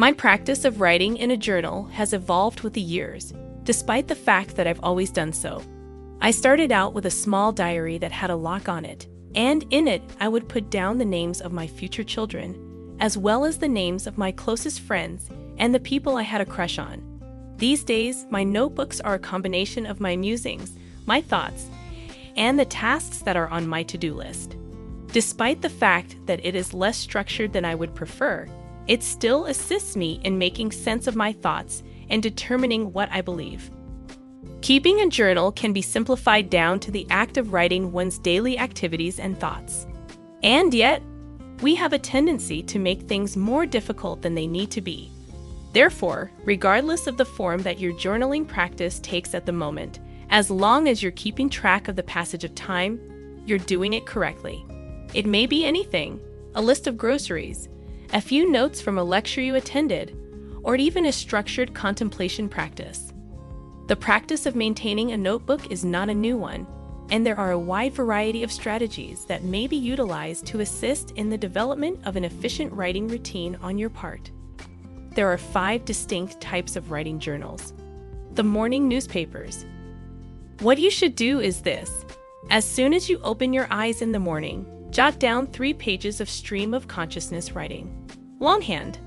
My practice of writing in a journal has evolved with the years, despite the fact that I've always done so. I started out with a small diary that had a lock on it, and in it I would put down the names of my future children, as well as the names of my closest friends and the people I had a crush on. These days, my notebooks are a combination of my musings, my thoughts, and the tasks that are on my to do list. Despite the fact that it is less structured than I would prefer, it still assists me in making sense of my thoughts and determining what I believe. Keeping a journal can be simplified down to the act of writing one's daily activities and thoughts. And yet, we have a tendency to make things more difficult than they need to be. Therefore, regardless of the form that your journaling practice takes at the moment, as long as you're keeping track of the passage of time, you're doing it correctly. It may be anything a list of groceries, a few notes from a lecture you attended, or even a structured contemplation practice. The practice of maintaining a notebook is not a new one, and there are a wide variety of strategies that may be utilized to assist in the development of an efficient writing routine on your part. There are five distinct types of writing journals. The morning newspapers. What you should do is this as soon as you open your eyes in the morning, Jot down three pages of stream of consciousness writing. Longhand.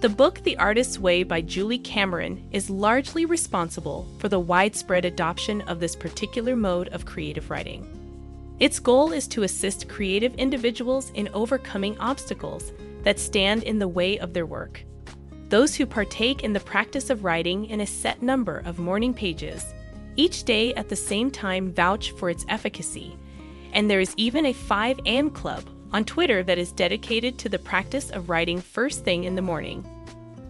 The book The Artist's Way by Julie Cameron is largely responsible for the widespread adoption of this particular mode of creative writing. Its goal is to assist creative individuals in overcoming obstacles that stand in the way of their work. Those who partake in the practice of writing in a set number of morning pages each day at the same time vouch for its efficacy and there is even a 5 a.m. club on Twitter that is dedicated to the practice of writing first thing in the morning.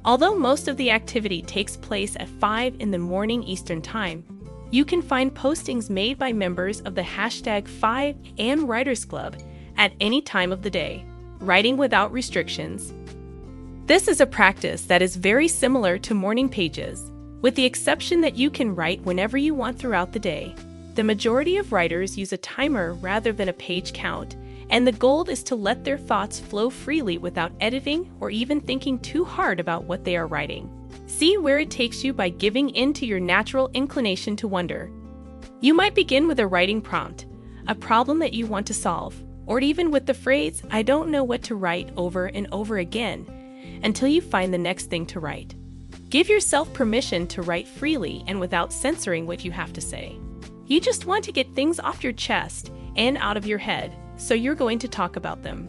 Although most of the activity takes place at 5 in the morning Eastern Time, you can find postings made by members of the hashtag 5 a.m. Writers Club at any time of the day, writing without restrictions. This is a practice that is very similar to morning pages, with the exception that you can write whenever you want throughout the day. The majority of writers use a timer rather than a page count, and the goal is to let their thoughts flow freely without editing or even thinking too hard about what they are writing. See where it takes you by giving in to your natural inclination to wonder. You might begin with a writing prompt, a problem that you want to solve, or even with the phrase, I don't know what to write over and over again, until you find the next thing to write. Give yourself permission to write freely and without censoring what you have to say. You just want to get things off your chest and out of your head, so you're going to talk about them.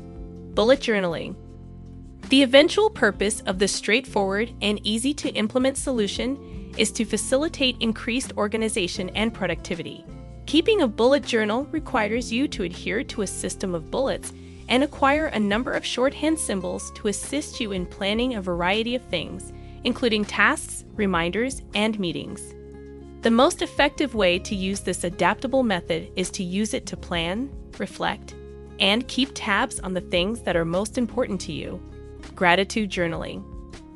Bullet journaling. The eventual purpose of this straightforward and easy to implement solution is to facilitate increased organization and productivity. Keeping a bullet journal requires you to adhere to a system of bullets and acquire a number of shorthand symbols to assist you in planning a variety of things, including tasks, reminders, and meetings. The most effective way to use this adaptable method is to use it to plan, reflect, and keep tabs on the things that are most important to you. Gratitude journaling,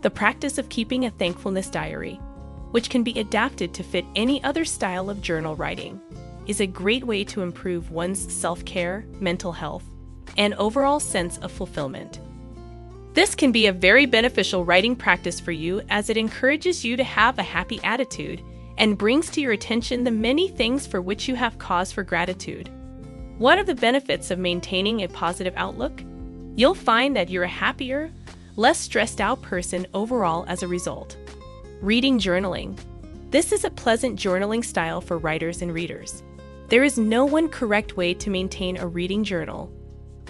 the practice of keeping a thankfulness diary, which can be adapted to fit any other style of journal writing, is a great way to improve one's self care, mental health, and overall sense of fulfillment. This can be a very beneficial writing practice for you as it encourages you to have a happy attitude and brings to your attention the many things for which you have cause for gratitude. What are the benefits of maintaining a positive outlook? You'll find that you're a happier, less stressed out person overall as a result. Reading journaling. This is a pleasant journaling style for writers and readers. There is no one correct way to maintain a reading journal.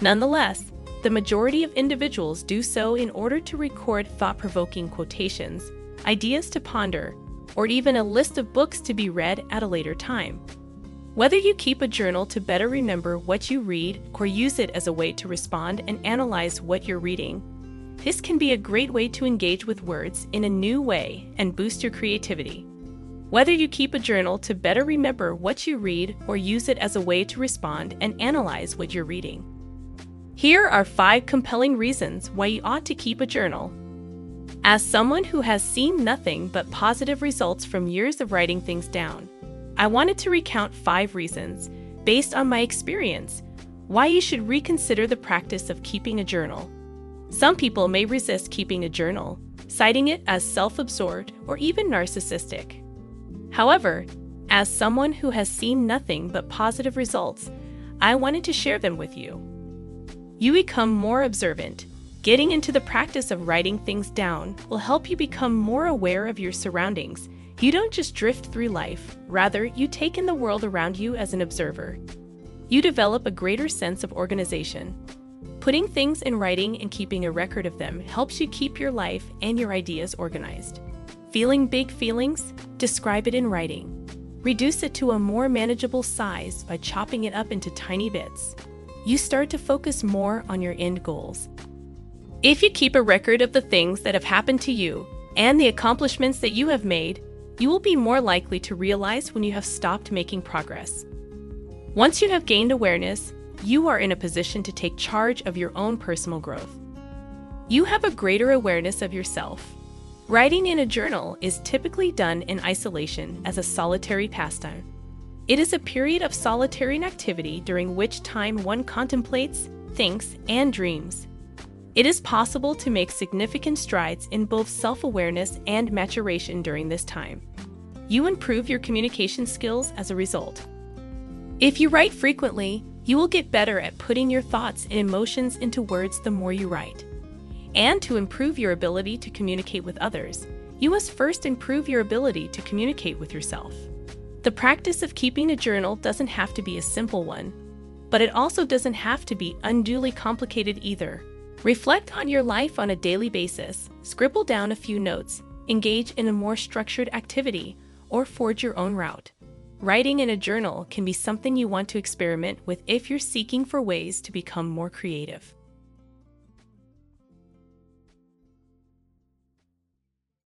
Nonetheless, the majority of individuals do so in order to record thought provoking quotations, ideas to ponder, or even a list of books to be read at a later time. Whether you keep a journal to better remember what you read or use it as a way to respond and analyze what you're reading, this can be a great way to engage with words in a new way and boost your creativity. Whether you keep a journal to better remember what you read or use it as a way to respond and analyze what you're reading. Here are five compelling reasons why you ought to keep a journal as someone who has seen nothing but positive results from years of writing things down, I wanted to recount five reasons, based on my experience, why you should reconsider the practice of keeping a journal. Some people may resist keeping a journal, citing it as self absorbed or even narcissistic. However, as someone who has seen nothing but positive results, I wanted to share them with you. You become more observant. Getting into the practice of writing things down will help you become more aware of your surroundings. You don't just drift through life, rather, you take in the world around you as an observer. You develop a greater sense of organization. Putting things in writing and keeping a record of them helps you keep your life and your ideas organized. Feeling big feelings? Describe it in writing. Reduce it to a more manageable size by chopping it up into tiny bits. You start to focus more on your end goals. If you keep a record of the things that have happened to you and the accomplishments that you have made, you will be more likely to realize when you have stopped making progress. Once you have gained awareness, you are in a position to take charge of your own personal growth. You have a greater awareness of yourself Writing in a journal is typically done in isolation as a solitary pastime. It is a period of solitary activity during which time one contemplates, thinks, and dreams. It is possible to make significant strides in both self awareness and maturation during this time. You improve your communication skills as a result. If you write frequently, you will get better at putting your thoughts and emotions into words the more you write. And to improve your ability to communicate with others, you must first improve your ability to communicate with yourself. The practice of keeping a journal doesn't have to be a simple one, but it also doesn't have to be unduly complicated either. Reflect on your life on a daily basis, scribble down a few notes, engage in a more structured activity, or forge your own route. Writing in a journal can be something you want to experiment with if you're seeking for ways to become more creative.